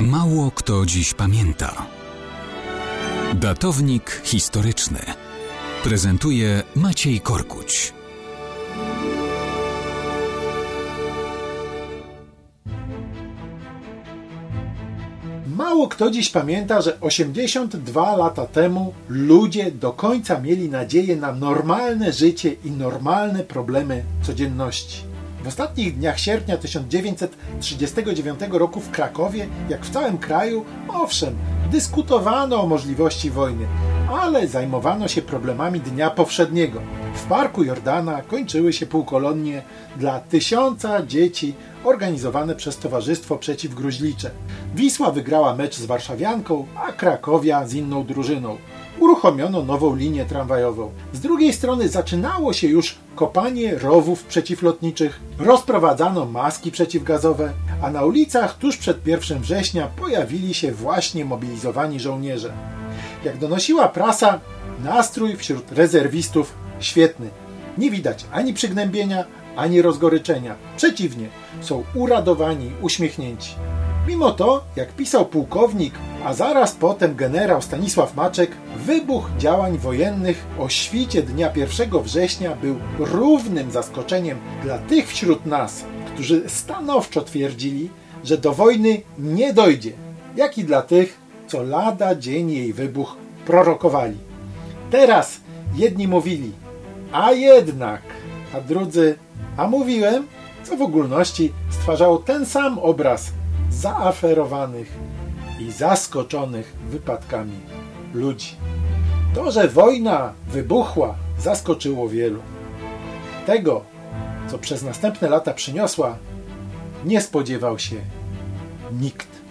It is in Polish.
Mało kto dziś pamięta. Datownik historyczny prezentuje Maciej Korkuć. Mało kto dziś pamięta, że 82 lata temu ludzie do końca mieli nadzieję na normalne życie i normalne problemy codzienności. W ostatnich dniach sierpnia 1939 roku w Krakowie, jak w całym kraju, owszem, dyskutowano o możliwości wojny, ale zajmowano się problemami dnia powszedniego. W parku Jordana kończyły się półkolonie dla tysiąca dzieci organizowane przez Towarzystwo Przeciw Gruźlicze. Wisła wygrała mecz z Warszawianką, a Krakowia z inną drużyną. Uruchomiono nową linię tramwajową. Z drugiej strony zaczynało się już kopanie rowów przeciwlotniczych, rozprowadzano maski przeciwgazowe, a na ulicach tuż przed 1 września pojawili się właśnie mobilizowani żołnierze. Jak donosiła prasa, nastrój wśród rezerwistów świetny. Nie widać ani przygnębienia, ani rozgoryczenia. Przeciwnie, są uradowani, uśmiechnięci. Mimo to, jak pisał pułkownik, a zaraz potem generał Stanisław Maczek, wybuch działań wojennych o świcie dnia 1 września był równym zaskoczeniem dla tych wśród nas, którzy stanowczo twierdzili, że do wojny nie dojdzie, jak i dla tych, co lada dzień jej wybuch prorokowali. Teraz jedni mówili, a jednak, a drudzy, a mówiłem, co w ogólności stwarzało ten sam obraz zaaferowanych i zaskoczonych wypadkami ludzi. To, że wojna wybuchła, zaskoczyło wielu. Tego, co przez następne lata przyniosła, nie spodziewał się nikt.